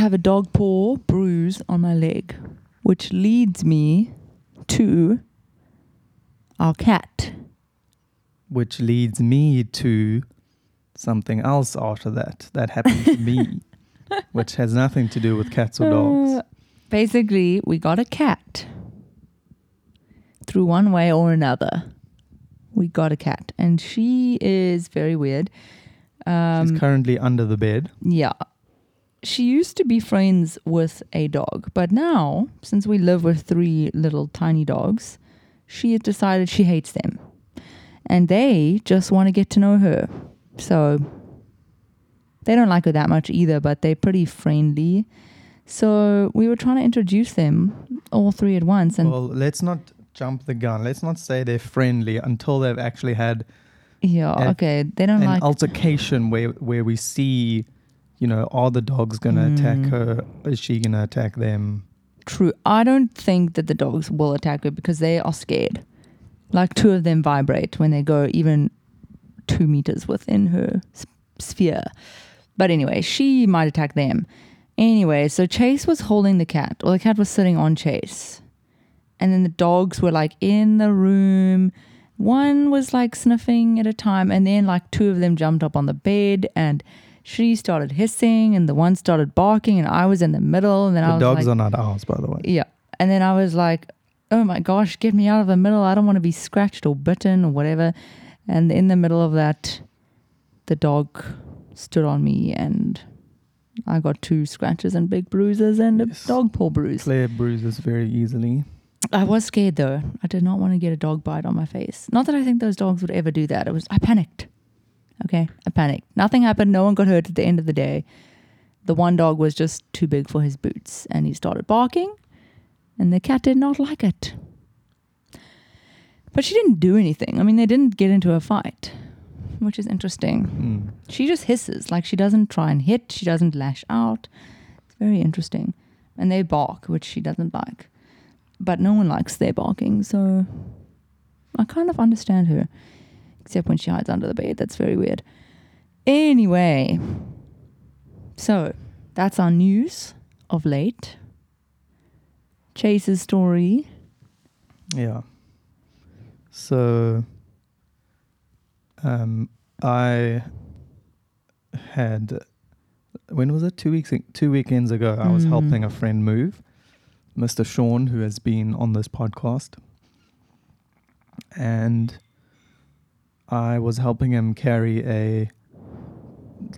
have a dog paw bruise on my leg, which leads me to our cat. Which leads me to something else after that that happened to me, which has nothing to do with cats or dogs. Uh, basically, we got a cat through one way or another. We got a cat, and she is very weird. Um, She's currently under the bed. Yeah. She used to be friends with a dog, but now, since we live with three little tiny dogs, she has decided she hates them. And they just want to get to know her. So they don't like her that much either, but they're pretty friendly. So we were trying to introduce them all three at once. And well, let's not jump the gun. Let's not say they're friendly until they've actually had yeah, and- okay. They don't an like. altercation where where we see, you know, are the dogs gonna attack Mm. her? Is she gonna attack them? True. I don't think that the dogs will attack her because they are scared. Like two of them vibrate when they go even two meters within her sphere. But anyway, she might attack them. Anyway, so Chase was holding the cat, or the cat was sitting on Chase. And then the dogs were like in the room. One was like sniffing at a time, and then like two of them jumped up on the bed and she started hissing and the one started barking and I was in the middle and then I The was dogs like are not ours, by the way. yeah. And then I was like, oh my gosh, get me out of the middle. I don't want to be scratched or bitten or whatever. And in the middle of that, the dog stood on me and I got two scratches and big bruises and Yes. a dog paw bruise. Claire bruises very easily. I was scared though. I did not want to get a dog bite on my face. Not that I think those dogs would ever do that. It was I panicked. Okay, I panicked. Nothing happened. No one got hurt at the end of the day. The one dog was just too big for his boots and he started barking and the cat did not like it. But she didn't do anything. I mean, they didn't get into a fight, which is interesting. Mm. She just hisses, like she doesn't try and hit, she doesn't lash out. It's very interesting. And they bark, which she doesn't like. But no one likes their barking, so I kind of understand her. Except when she hides under the bed. That's very weird. Anyway, so that's our news of late. Chase's story. Yeah. So, um, I had when was it? Two weeks, two weekends ago. I was Mm. helping a friend move, Mr. Sean, who has been on this podcast, and I was helping him carry a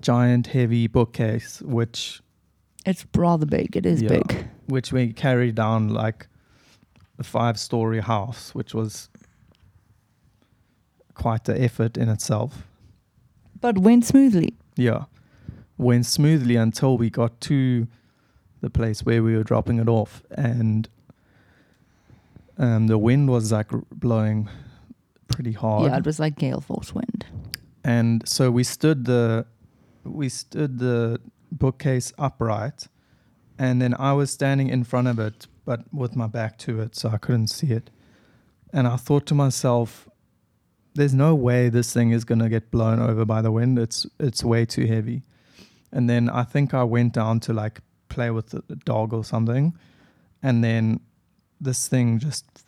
giant, heavy bookcase, which It's rather big. It is Yeah. big. which we carried down like a five story house, which was quite the effort in itself. But went smoothly. Yeah. Went smoothly until we got to the place where we were dropping it off and um, the wind was like blowing pretty hard. Yeah, it was like gale force wind. and so we stood the we stood the bookcase upright and then i was standing in front of it but with my back to it so i couldn't see it and i thought to myself there's no way this thing is going to get blown over by the wind it's it's way too heavy and then i think i went down to like play with the the dog or something and then this thing just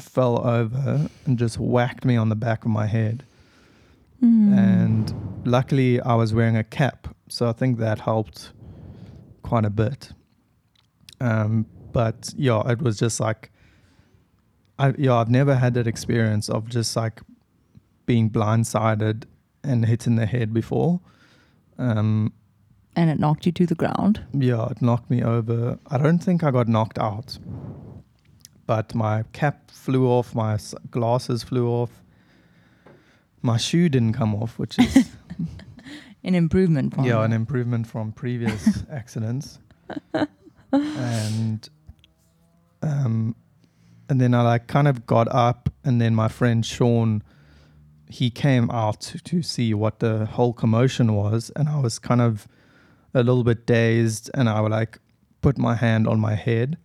fell over and just whacked me on the back of my head Mm. and luckily I was wearing a cap, so I think that helped quite a bit. Um, but yeah, it was just like, I yeah, I've never had that experience of just like being blindsided and hit in the head before. Um, and it knocked you to the ground. yeah, it knocked me over. I don't think I got knocked out, but my cap flew off, my glasses flew off, my shoe didn't come off, which is An improvement from yeah, an improvement from previous accidents. and um and then I like kind of got up and then my friend Sean he came out to, to see what the whole commotion was and I was kind of a little bit dazed and I would like put my hand on my head.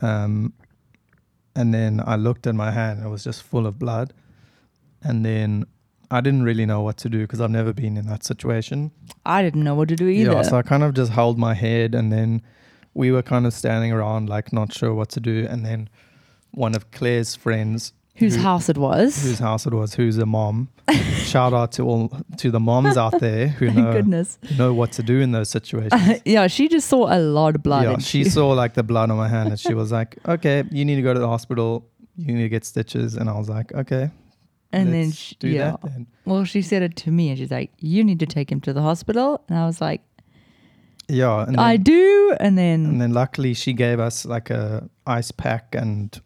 Um and then I looked at my hand, it was just full of blood. And then I didn't really know what to do because I've never been in that situation. I didn't know what to do either. Yeah, so I kind of just held my head and then we were kind of standing around like not sure what to do and then one of Claire's friends Whose who- house it was. whose house it was, who's a mom. Shout out to all to the moms out there who know goodness. know what to do in those situations. yeah, she just saw a lot of blood. yeah, she saw like the blood on my hand and she was like, "Okay, you need to go to the hospital. You need to get stitches." And I was like, "Okay, and then she, yeah. that then." Well, she said it to me, and she's like, "You need to take him to the hospital." And I was like, Yeah, then, "I do." And then, and then luckily she gave us like a ice pack and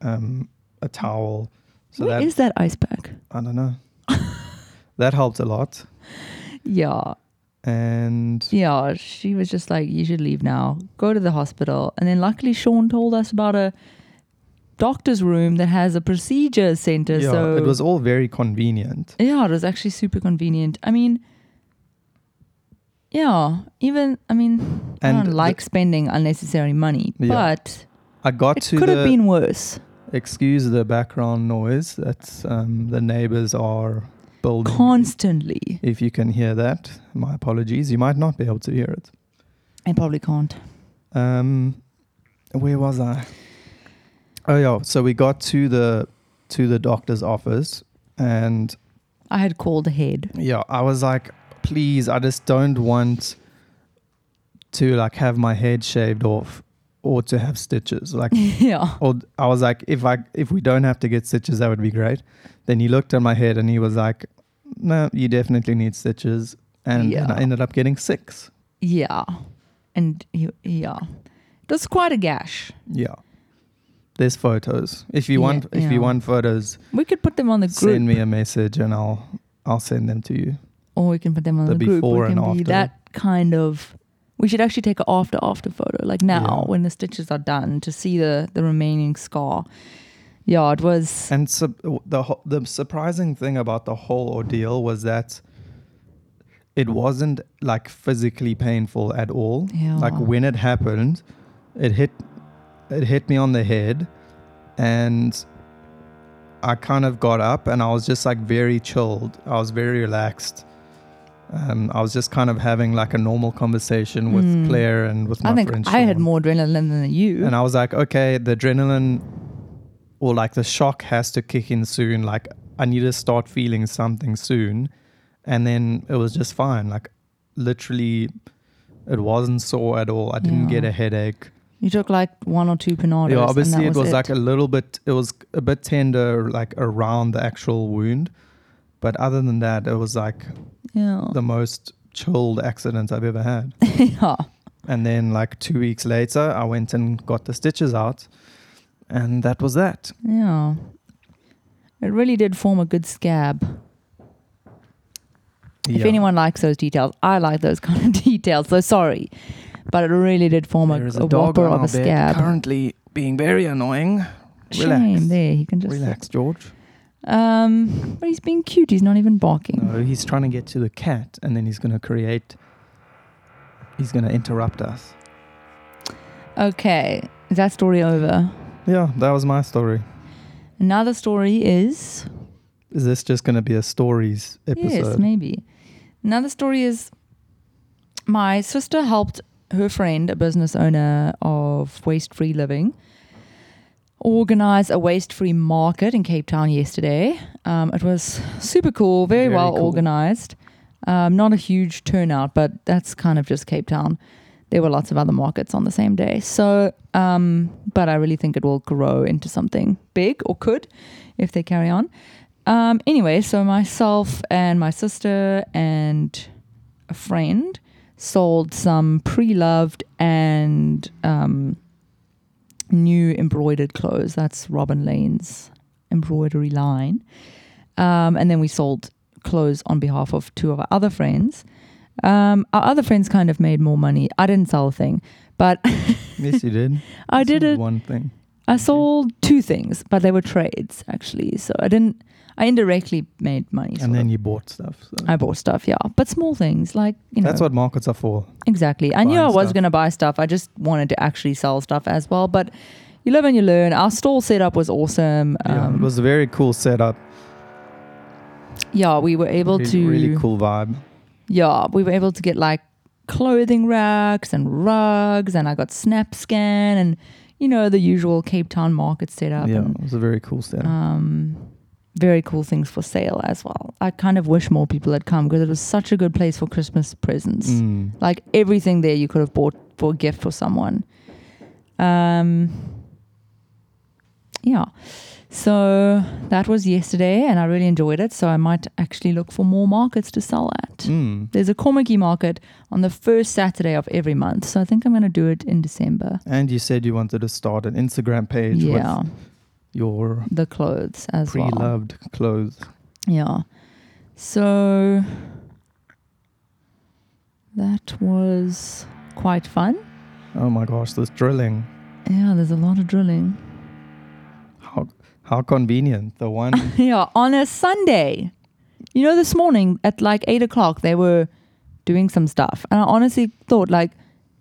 um, a towel. So where that is that ice pack? I don't know. that helped a lot. Yeah, And yeah. She was just like, "You should leave now. Go to the hospital." And then, luckily, Sean told us about a doctor's room that has a procedure center. yeah, so it was all very convenient. Yeah, it was actually super convenient. I mean, yeah, even I mean, I And don't the- like spending unnecessary money, Yeah. but I got to. it to could have been worse. Excuse the background noise. That's um, the neighbors are building. Constantly, if you can hear that, my apologies. You might not be able to hear it. I probably can't. Um, where was I? Oh yeah, so we got to the to the doctor's office, and I had called ahead. yeah, I was like, please, I just don't want to like have my head shaved off or to have stitches. Like, yeah, or I was like, if I if we don't have to get stitches, that would be great. Then he looked at my head and he was like, no, you definitely need stitches, and Yeah. I ended up getting six. yeah, and he, yeah, was quite a gash. Yeah. There's photos. If you Yeah, want if yeah. you want photos, We could put them on the group, send me a message and I'll I'll send them to you. or we can put them on the the, group. before We can and be after. that kind of. We should actually take an after after photo, like now Yeah. when the stitches are done, to see the the remaining scar. Yeah, it was. And sub, the the surprising thing about the whole ordeal was that it wasn't like physically painful at all. Yeah. Like when it happened, it hit it hit me on the head and I kind of got up and I was just like very chilled. I was very relaxed. Um, I was just kind of having like a normal conversation with Mm. Claire and with my I think friend. I had more adrenaline than you. And I was like, okay, the adrenaline or like the shock has to kick in soon. Like I need to start feeling something soon. And then it was just fine. Like literally, it wasn't sore at all. I didn't get a headache. you took like one or two Panados. Yeah, and obviously it was it. like a little bit. It was a bit tender, like around the actual wound. But other than that, it was like yeah, the most chilled accident I've ever had. yeah, And then like two weeks later, I went and got the stitches out, and that was that. yeah. It really did form a good scab. If anyone likes those details, I like those kind of details. So sorry, but it really did form a, There a, a dog whopper of a scab. currently being very annoying. Shame. There, he can just Relax, George. Um, but he's being cute. He's not even barking. No, he's trying to get to the cat, and then he's going to create. He's going to interrupt us. Okay, is that story over? Yeah, that was my story. Another story is Is this just going to be a stories episode? yes, maybe. Another story is my sister helped her friend, a business owner of waste free living, organize a waste free market in Cape Town yesterday. Um, it was super cool, very, Very well cool. organized. Um, not a huge turnout, but that's kind of just Cape Town. There were lots of other markets on the same day. So, um, but I really think it will grow into something big or could if they carry on. Um, anyway, so myself and my sister and a friend sold some pre-loved and um, new embroidered clothes. That's Robin Lane's embroidery line. Um, and then we sold clothes on behalf of two of our other friends. Um, our other friends kind of made more money. I didn't sell a thing, but yes, you did. I did it. One thing. I sold two things, but they were trades actually. So I didn't. I indirectly made money. And then of. you bought stuff. So. I bought stuff, yeah, but small things like you know. That's what markets are for. exactly. I knew I was going to buy stuff. I just wanted to actually sell stuff as well. But you live and you learn. Our stall setup was awesome. yeah, Um, it was a very cool setup. yeah, we were able really, to really cool vibe. yeah, we were able to get like clothing racks and rugs, and I got SnapScan and you know the usual Cape Town market setup. yeah, and, it was a very cool setup. um, very cool things for sale as well. I kind of wish more people had come because it was such a good place for Christmas presents. Mm. Like everything there you could have bought for a gift for someone. Um, yeah. So that was yesterday and I really enjoyed it. So I might actually look for more markets to sell at. Mm. There's a Kommetjie market on the first Saturday of every month. So I think I'm going to do it in December. And you said you wanted to start an Instagram page Yeah. with your The clothes as well. pre-loved clothes. Yeah. So that was quite fun. Oh my gosh, this drilling. Yeah, there's a lot of drilling. How how convenient. The one yeah, on a Sunday. You know, this morning at like eight o'clock, they were doing some stuff. And I honestly thought, like,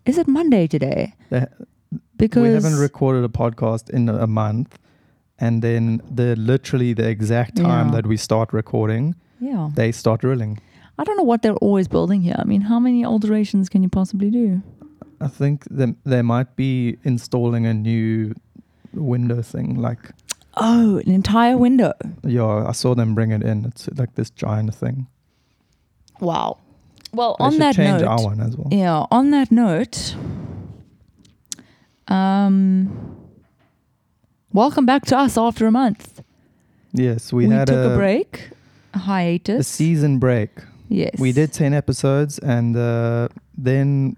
is it Monday today? Because we haven't recorded a podcast in a month. And then the literally the exact time Yeah. that we start recording, yeah. they start drilling. I don't know what they're always building here. I mean, how many alterations can you possibly do? I think they, they might be installing a new window thing. Like, Oh, an entire window. yeah, I saw them bring it in. It's like this giant thing. Wow. Well, They on that change note, our one as well. Yeah, on that note, um, welcome back to us after a month. Yes, we, We, had took a, break, a a hiatus. season break. yes, We did 10 episodes and uh, then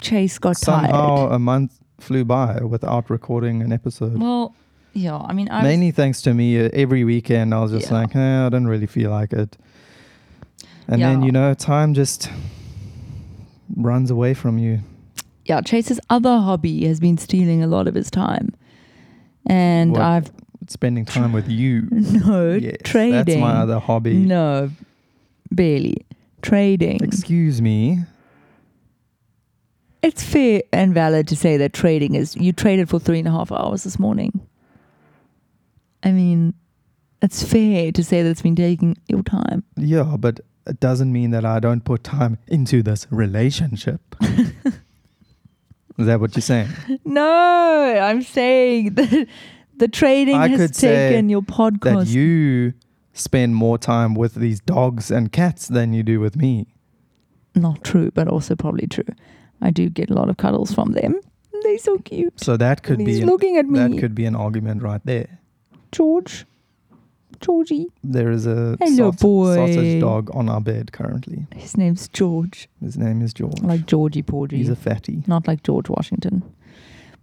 Chase got somehow tired. a month flew by without recording an episode. Well, yeah, I mean, I was- Mainly thanks to me. Uh, every weekend I was just Yeah. like, eh, I don't really feel like it. And then, Yeah. you know, time just runs away from you. yeah, Chase's other hobby has been stealing a lot of his time, and What? I've Spending time with you. no yes, trading. That's my other hobby. No, barely trading. Excuse me. It's fair and valid to say that trading is you traded for three and a half hours this morning. I mean, it's fair to say that it's been taking your time. Yeah, but it doesn't mean that I don't put time into this relationship. Is that what you're saying? No, I'm saying that the trading I has taken your podcast. That you spend more time with these dogs and cats than you do with me. Not true, but also probably true. I do get a lot of cuddles from them. They're so cute. So that could And be he's an, looking at me. that could be an argument right there. George, Georgie. There is a Hello, saus- boy. sausage dog on our bed currently. His name's George, His name is George. like Georgie Porgy. He's a fatty. Not like George Washington.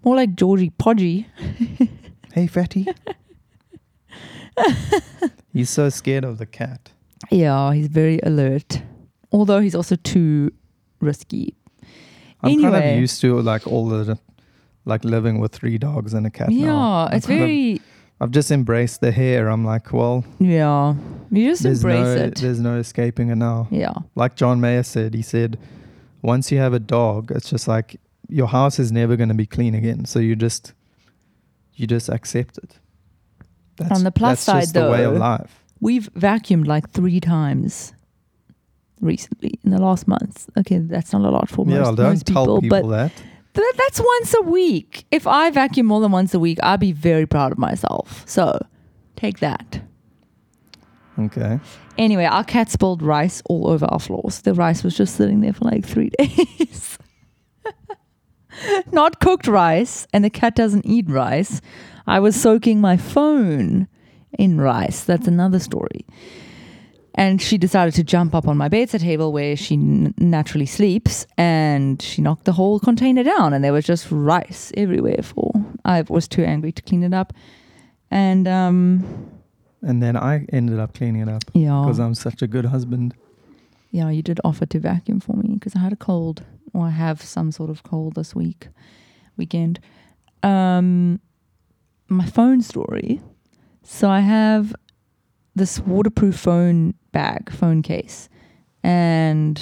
More like Georgie Podgy. Hey, fatty. he's so scared of the cat. Yeah, he's very alert. Although he's also too risky. I'm kind of used to like all the like living with three dogs and a cat. yeah, now. It's very. I've just embraced the hair. I'm like, well, yeah, you just embrace no, it. there's no escaping it now. Yeah, Like John Mayer said, he said, once you have a dog, it's just like your house is never going to be clean again. So you just, you just accept it. That's, On the plus that's just side, the way of though, life. we've vacuumed like three times recently in the last month. Okay, that's not a lot for most, yeah, don't most tell people, people, but that. Th- that's once a week. If I vacuum more than once a week, I'd be very proud of myself. So take that. Okay. Anyway, our cat spilled rice all over our floors. The rice was just sitting there for like three days. Not cooked rice, and the cat doesn't eat rice. I was soaking my phone in rice. That's another story. And she decided to jump up on my bedside table where she n- naturally sleeps, and she knocked the whole container down, and there was just rice everywhere. For I was too angry to clean it up, and um, And then I ended up cleaning it up yeah, because I'm such a good husband. Yeah, you did offer to vacuum for me because I had a cold, or I have some sort of cold this week, weekend. Um, my phone story. So I have this waterproof phone bag, phone case, and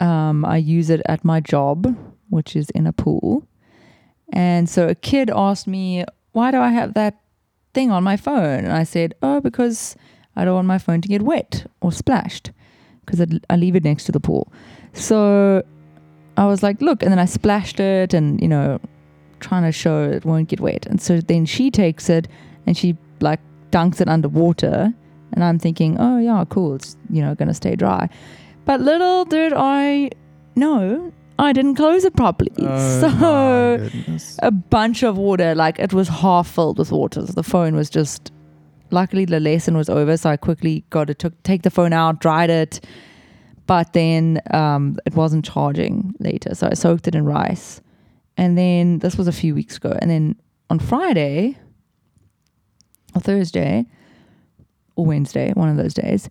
um, I use it at my job, which is in a pool. And so a kid asked me, "Why do I have that thing on my phone?" And I said, "Oh, because." I don't want my phone to get wet or splashed because I leave it next to the pool. So I was like, look, and then I splashed it and, you know, trying to show it won't get wet. And so then she takes it and she like dunks it underwater. And I'm thinking, oh, yeah, cool. It's, you know, going to stay dry. But little did I know, I didn't close it properly. Oh, so a bunch of water, like it was half filled with water. So the phone was just, luckily the lesson was over. So I quickly got to took, take the phone out, dried it. But then um, it wasn't charging later. So I soaked it in rice. And then this was a few weeks ago. And then on Friday or Thursday or Wednesday, one of those days,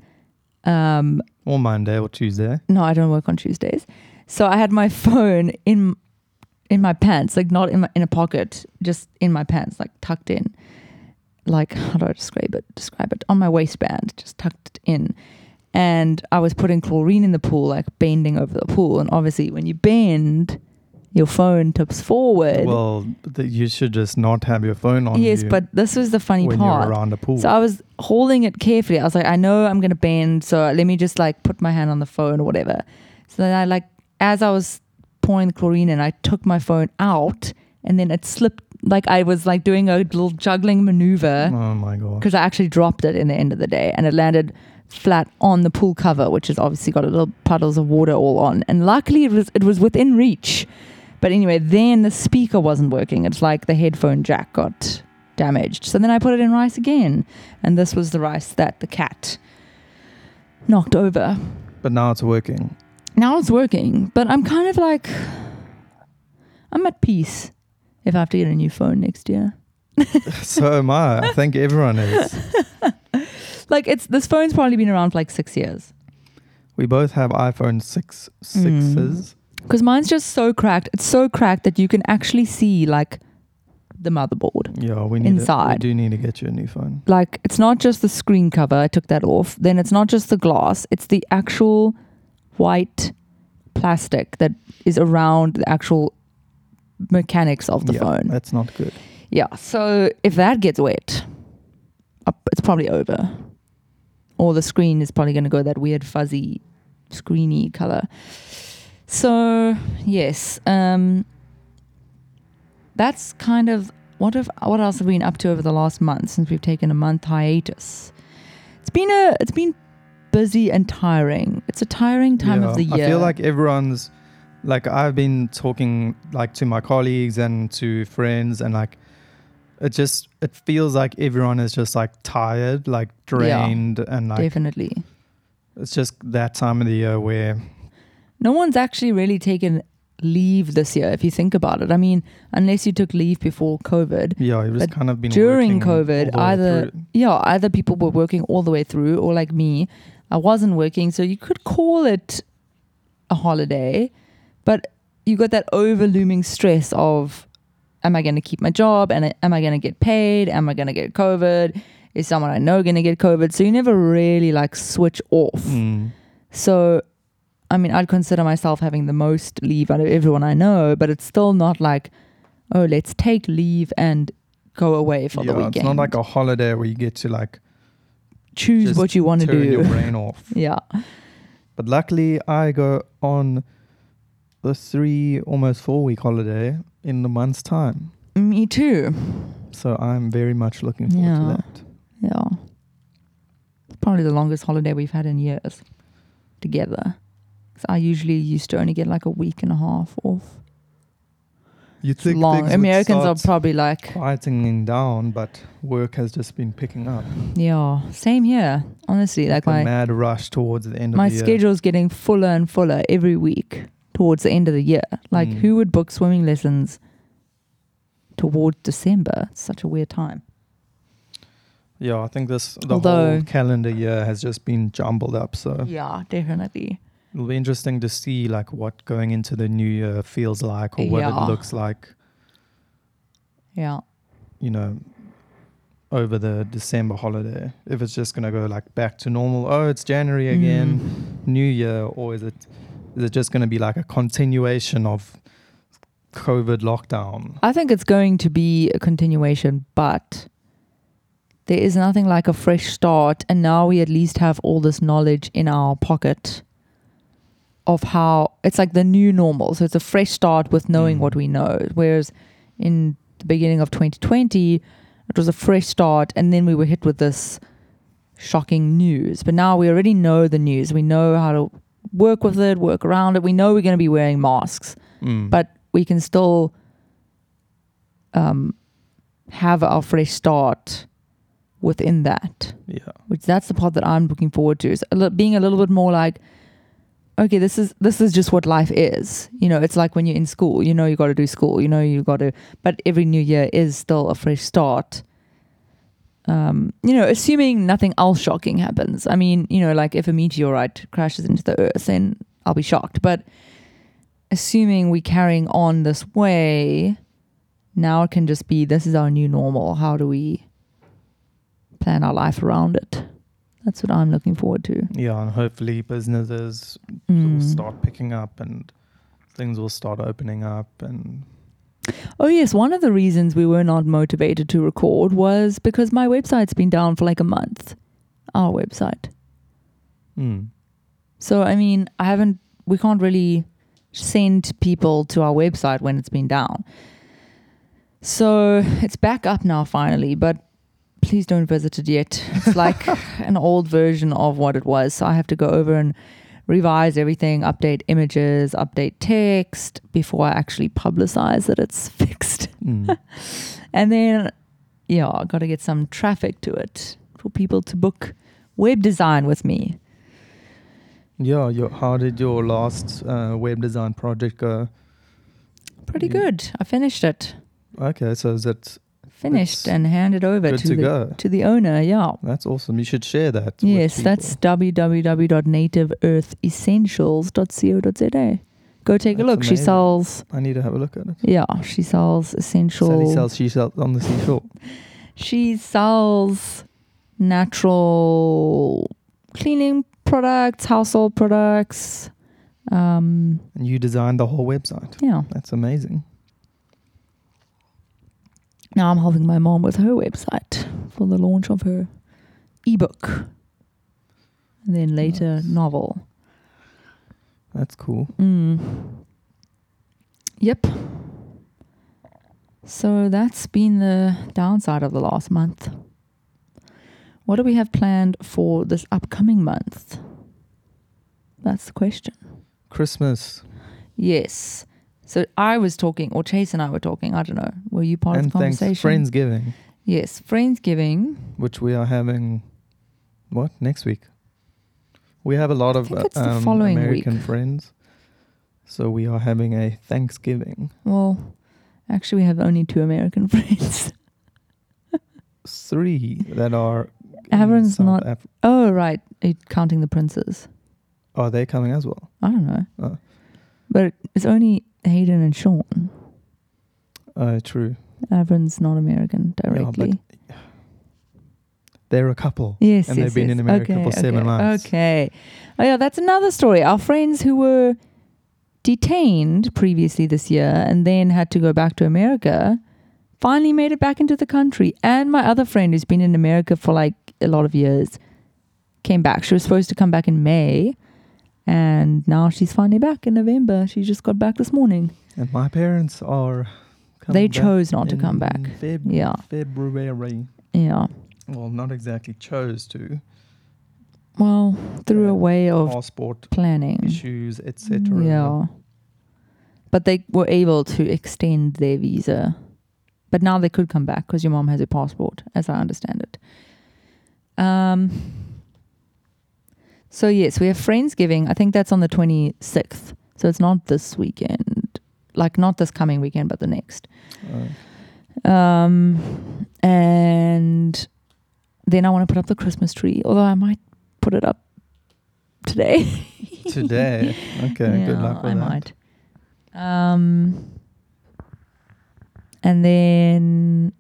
um, Or Monday or Tuesday. no, I don't work on Tuesdays. So I had my phone in in my pants, like not in my in a pocket, just in my pants, like tucked in. Like how do I describe it? Describe it on my waistband, just tucked in. And I was putting chlorine in the pool, like bending over the pool. And obviously, when you bend, your phone tips forward. Well, th- you should just not have your phone on yes, but this was the funny when part. you're around a pool. So I was holding it carefully. I was like, I know I'm gonna bend, so let me just like put my hand on the phone or whatever. So then I like, as I was pouring the chlorine in, I took my phone out, and then it slipped. Like I was like doing a little juggling maneuver oh my god. because I actually dropped it in the end of the day, and it landed flat on the pool cover, which has obviously got a little puddles of water all on. And luckily, it was it was within reach. But anyway, then the speaker wasn't working. It's like the headphone jack got damaged. So then I put it in rice again, and this was the rice that the cat knocked over. But now it's working. Now it's working, but I'm kind of like I'm at peace if I have to get a new phone next year. so am I. I think everyone is. Like it's this phone's probably been around for like six years. We both have iPhone six sixes. Mm. Because mine's just so cracked. It's so cracked that you can actually see like the motherboard. Yeah, we need To, we Inside. do need to get you a new phone. Like it's not just the screen cover. I took that off. Then it's not just the glass. It's the actual white plastic that is around the actual mechanics of the yeah, phone. That's not good. Yeah. So if that gets wet, it's probably over. Or the screen is probably going to go that weird fuzzy, screeny color. So yes, um, that's kind of what have what else have we been up to over the last month since we've taken a month hiatus. It's been a it's been busy and tiring. It's a tiring time of the year. I feel like everyone's like I've been talking like to my colleagues and to friends and like it just it feels like everyone is just like tired, like drained and like definitely. it's just that time of the year where No one's actually really taken leave this year, if you think about it. I mean, unless you took leave before COVID. yeah, it was kind of been during COVID, either-. Yeah, either people were working all the way through, or like me, I wasn't working. So you could call it a holiday, but you got that over looming stress of, am I going to keep my job? And am I going to get paid? Am I going to get COVID? Is someone I know going to get COVID? So you never really like switch off. Mm. So, I mean, I'd consider myself having the most leave out of everyone I know, but it's still not like, oh, let's take leave and go away for the yeah, weekend. it's not like a holiday where you get to like choose what you want to turn your do. brain off. yeah. But luckily, I go on the three, almost four week holiday in the month's time. Me too. So I'm very much looking forward Yeah. to that. Yeah. It's probably the longest holiday we've had in years together. 'Cause I usually used to only get like a week and a half off. You think long. Americans are probably like, quieting down, but work has just been picking up. yeah, same here. Honestly, like, a my mad rush towards the end my of the year. schedule's getting fuller and fuller every week towards the end of the year. Like, Mm. who would book swimming lessons towards December? It's such a weird time. Yeah, I think this the Although- whole calendar year has just been jumbled up. So Yeah, definitely. It'll be interesting to see like what going into the new year feels like or what Yeah. it looks like. Yeah. You know, over the December holiday. If it's just gonna go like back to normal. Oh, it's January again, Mm. New Year, or is it is it just gonna be like a continuation of COVID lockdown? I think it's going to be a continuation, but there is nothing like a fresh start. And now we at least have all this knowledge in our pocket of how it's like the new normal. So it's a fresh start with knowing Mm. what we know. Whereas in the beginning of 2020, it was a fresh start. And then we were hit with this shocking news. But now we already know the news. We know how to work with it, work around it. We know we're going to be wearing masks Mm. but we can still um, have our fresh start within that. yeah, Which that's the part that I'm looking forward to is being a little bit more like, okay, this is this is just what life is. You know, it's like when you're in school. You know, you got to do school. You know, you got to. But every new year is still a fresh start. Um, you know, assuming nothing else shocking happens. I mean, you know, like if a meteorite crashes into the earth, then I'll be shocked. But assuming we're carrying on this way, now it can just be this is our new normal. How do we plan our life around it? That's what I'm looking forward to. yeah, and hopefully businesses will Mm. start picking up and things will start opening up and Oh yes, one of the reasons we were not motivated to record was because my website's been down for like a month. Our website. mm, So I mean, I haven't we can't really send people to our website when it's been down. So it's back up now finally, but please don't visit it yet. It's like an old version of what it was. So I have to go over and revise everything, update images, update text before I actually publicize that it's fixed. mm. And then, yeah, I got to get some traffic to it for people to book web design with me. yeah. Your, how did your last uh, web design project go? Pretty Yeah. good. I finished it. Okay, so is it Finished and handed over to, to the go? to the owner. Yeah. That's awesome. You should share that. Yes, that's www.nativeearthessentials.co.za. Go take a That's look. She sells. I need to have a look at it. Yeah, she sells essential. Sally sells she sells on the seashore. She sells natural cleaning products, household products. Um, And you designed the whole website. yeah. That's amazing. Now I'm helping my mom with her website for the launch of her ebook. And then later Nice. novel. That's cool. Mm. Yep. So that's been the downside of the last month. What do we have planned for this upcoming month? That's the question. Christmas Yes. So I was talking, or Chase and I were talking. I don't know. Were you part and of the thanks conversation? Friendsgiving, Yes, Friendsgiving. which we are having. What next week? We have a lot of uh, um, following American week. friends, so we are having a Thanksgiving. Well, actually, we have only two American friends. Three that are. Aaron's not- Af- Oh, right. Counting the princes. are they coming as well? I don't know. Oh. But it's only Hayden and Sean. Uh, true. Avron's not American but- directly. They're a couple. yes, and yes, they've been yes. in America okay, for seven okay, months. Okay. Oh yeah, that's another story. Our friends who were detained previously this year and then had to go back to America finally made it back into the country. And my other friend who's been in America for like a lot of years came back. She was supposed to come back in May. And now she's finally back in November. She just got back this morning. And my parents are. they chose not to come back. Feb- Yeah. February. Yeah. Well, not exactly chose to. Well, through a way of Passport planning. issues, etc. Yeah. But they were able to extend their visa. But now they could come back because your mom has a passport, as I understand it. Um. So yes, we have Friendsgiving. I think that's on the twenty sixth. So it's not this weekend, like not this coming weekend, but the next. Uh, Um, and then I want to put up the Christmas tree, although I might put it up today. today. Okay, good luck with I that. might. Um, and then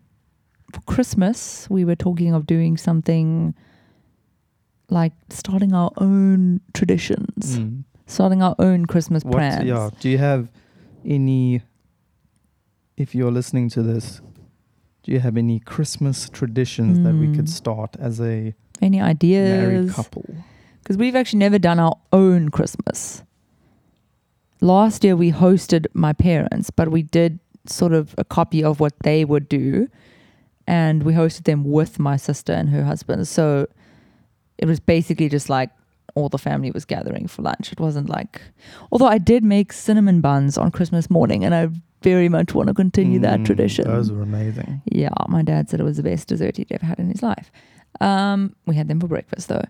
for Christmas, we were talking of doing something like starting our own traditions, Mm. starting our own Christmas What? plans. Yeah. Do you have any? If you're listening to this, Do you have any Christmas traditions that we could Mm. start as a Any ideas married couple? Because we've actually never done our own Christmas. Last year we hosted my parents, but we did sort of a copy of what they would do. And we hosted them with my sister and her husband. So it was basically just like all the family was gathering for lunch. It wasn't like, although I did make cinnamon buns on Christmas morning and I very much want to continue that Mm, tradition. Those were amazing. Yeah, my dad said it was the best dessert he'd ever had in his life. Um, we had them for breakfast though.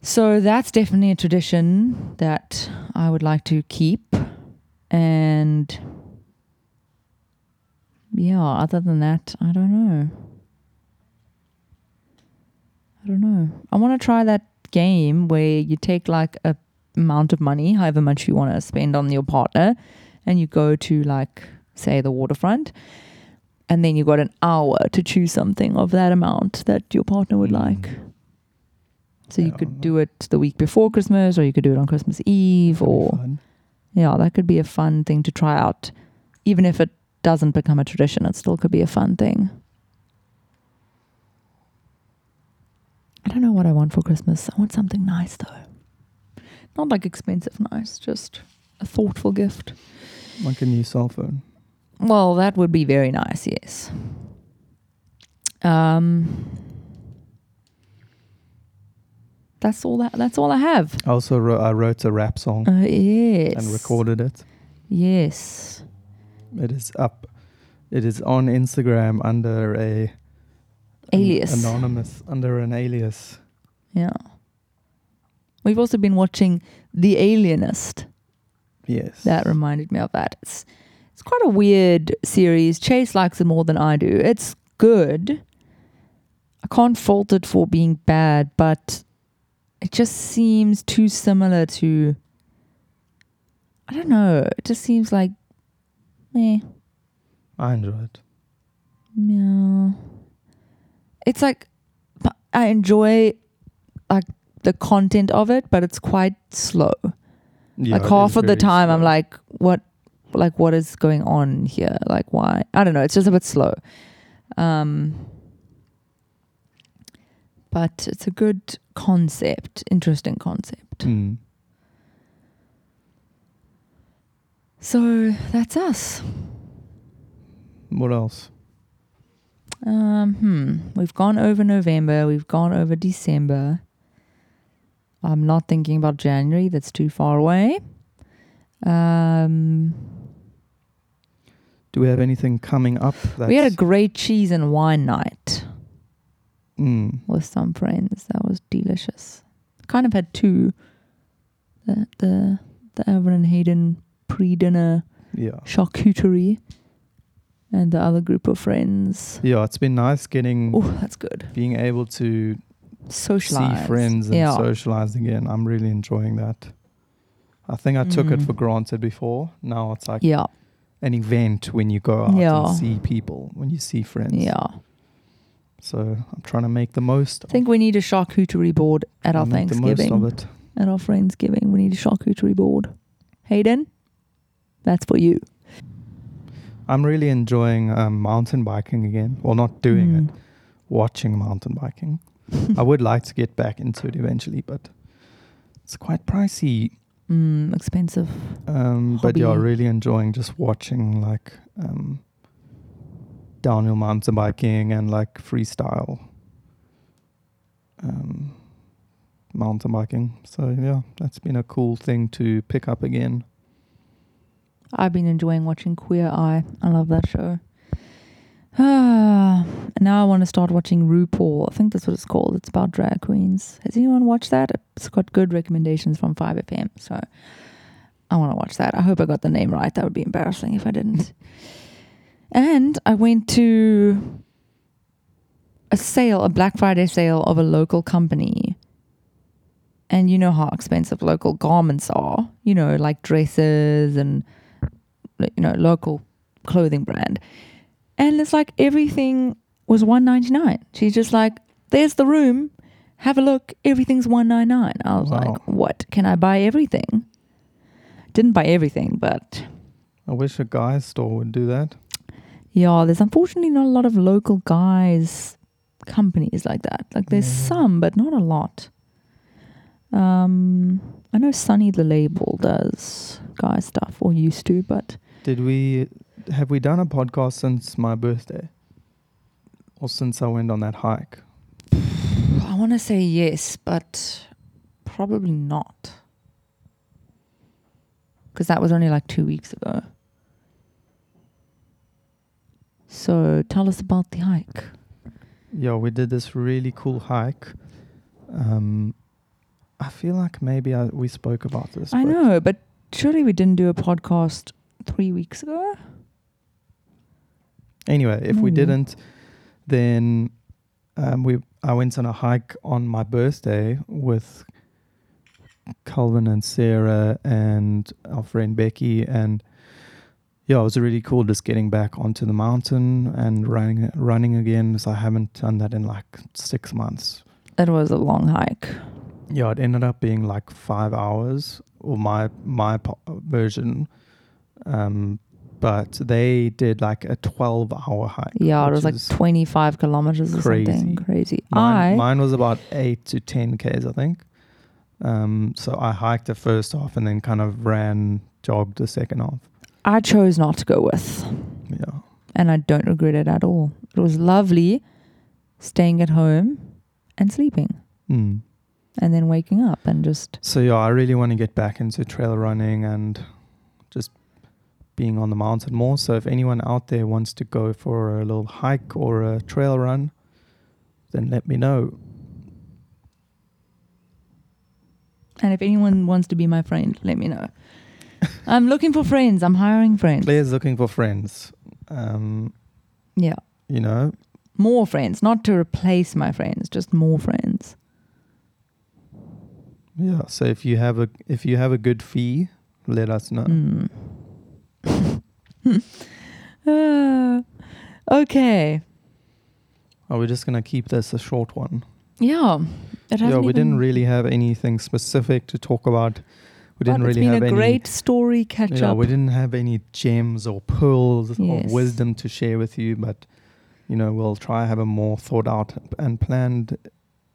So that's definitely a tradition that I would like to keep. And yeah, other than that, I don't know. I don't know. I want to try that game where you take like a amount of money, however much you want to spend on your partner, and you go to like say the waterfront and then you got an hour to choose something of that amount that your partner would Mm. like. So you could do it the week before Christmas, or you could do it on Christmas Eve, That'd or yeah, that could be a fun thing to try out. Even if it doesn't become a tradition, it still could be a fun thing. I don't know what I want for Christmas. I want something nice though. Not like expensive nice, just a thoughtful gift. like a new cell phone. Well, that would be very nice, yes. Um That's all that that's all I have. I also wrote, I wrote a rap song Uh, yes. and recorded it. Yes. It is up. It is on Instagram under a an- Alias. anonymous under an alias. Yeah. We've also been watching The Alienist. Yes. That reminded me of that. It's it's quite a weird series. Chase likes it more than I do. It's good. I can't fault it for being bad, but it just seems too similar to I don't know. It just seems like eh. I enjoy it. Yeah. It's like I enjoy like the content of it, but it's quite slow. Yeah, like half of the time I'm like, what like what is going on here? Like why? I don't know, it's just a bit slow. Um but it's a good concept, interesting concept. Mm. So that's us. What else? Um, hmm. We've gone over November. We've gone over December. I'm not thinking about January. That's too far away. Um, Do we have anything coming up? We had a great cheese and wine night Mm. with some friends. That was delicious. Kind of had two. The the the Evan Hayden pre-dinner Yeah. charcuterie, and the other group of friends. Yeah, it's been nice getting Oh, that's good. being able to Socialize. see friends and yeah. socialize again. I'm really enjoying that. I think I took it Mm. for granted before. Now it's like yeah. an event when you go out Yeah. and see people, when you see friends. Yeah. So I'm trying to make the most. I think we need a charcuterie board at our make the most Thanksgiving. of it. At our Friendsgiving, we need a charcuterie board. Hayden, that's for you. I'm really enjoying um, mountain biking again. Well, not doing Mm. it, watching mountain biking. I would like to get back into it eventually, but it's quite pricey. Mm, expensive. Um, but yeah, really enjoying just watching like um, downhill mountain biking and like freestyle um, mountain biking. So yeah, that's been a cool thing to pick up again. I've been enjoying watching Queer Eye. I love that show. Ah, now I want to start watching RuPaul. I think that's what it's called. It's about drag queens. Has anyone watched that? It's got good recommendations from 5FM. So I want to watch that. I hope I got the name right. That would be embarrassing if I didn't. and I went to a sale, a Black Friday sale of a local company. And you know how expensive local garments are, you know, like dresses and, you know, local clothing brand. And it's like everything was one ninety nine. She's just like, there's the room, have a look, everything's one nine nine. I was Wow. like, what? Can I buy everything? Didn't buy everything, but I wish a guy's store would do that. Yeah, there's unfortunately not a lot of local guys companies like that. Like there's Yeah. some, but not a lot. Um, I know Sunny the label does guy stuff or used to, but Did we have we done a podcast since my birthday? Or since I went on that hike? I want to say yes, but probably not. Because that was only like two weeks ago. So tell us about the hike. Yeah, we did this really cool hike. Um, I feel like maybe I, we spoke about this. I know, but surely we didn't do a podcast three weeks ago? Anyway, if we didn't, then um, we I went on a hike on my birthday with Calvin and Sarah and our friend Becky, and yeah, it was really cool just getting back onto the mountain and running running again. So I haven't done that in like six months. It was a long hike. Yeah, it ended up being like five hours, or my my version. Um, but they did like a twelve-hour hike. Yeah, it was like 25 kilometers or something. crazy. Crazy. Mine, I mine was about eight to ten k's, I think. Um, so I hiked the first half and then kind of ran, jogged the second half. I chose not to go with, Yeah, and I don't regret it at all. It was lovely staying at home and sleeping mm. and then waking up and just So yeah, I really want to get back into trail running and being on the mountain more. So if anyone out there wants to go for a little hike or a trail run, then let me know. and if anyone wants to be my friend, let me know. I'm looking for friends. I'm hiring friends. Claire's looking for friends. Um, Yeah. you know, More friends, not to replace my friends, just more friends. yeah. So if you have a if you have a good fee, let us know. Mm. Ah, okay. Are we just gonna keep this a short one? Yeah. Yeah, we didn't really have anything specific to talk about. We didn't really it's been have a any. great story catch yeah, up. we didn't have any gems or pearls Yes. of wisdom to share with you, but you know we'll try have a more thought out and planned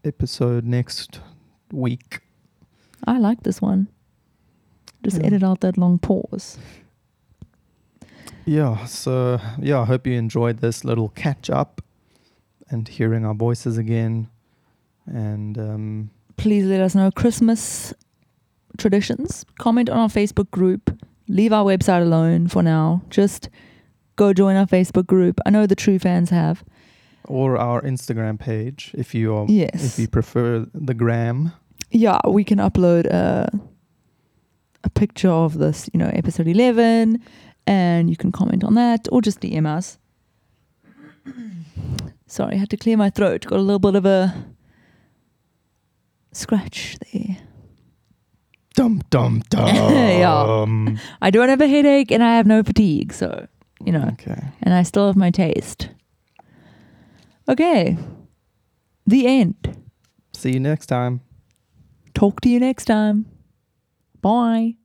episode next week. I like this one. Just Yeah. edit out that long pause. Yeah, so yeah, I hope you enjoyed this little catch up and hearing our voices again. And um, Please let us know Christmas traditions. Comment on our Facebook group. Leave our website alone for now. Just go join our Facebook group. I know the true fans have. or our Instagram page if you are Yes. if you prefer the gram. yeah, we can upload a a picture of this, you know, episode eleven, and you can comment on that or just DM us. Sorry, I had to clear my throat. Got a little bit of a scratch there. Dum dum dum. Yeah. I don't have a headache and I have no fatigue, so you know, Okay. and I still have my taste. Okay, the end. See you next time. Talk to you next time. Bye.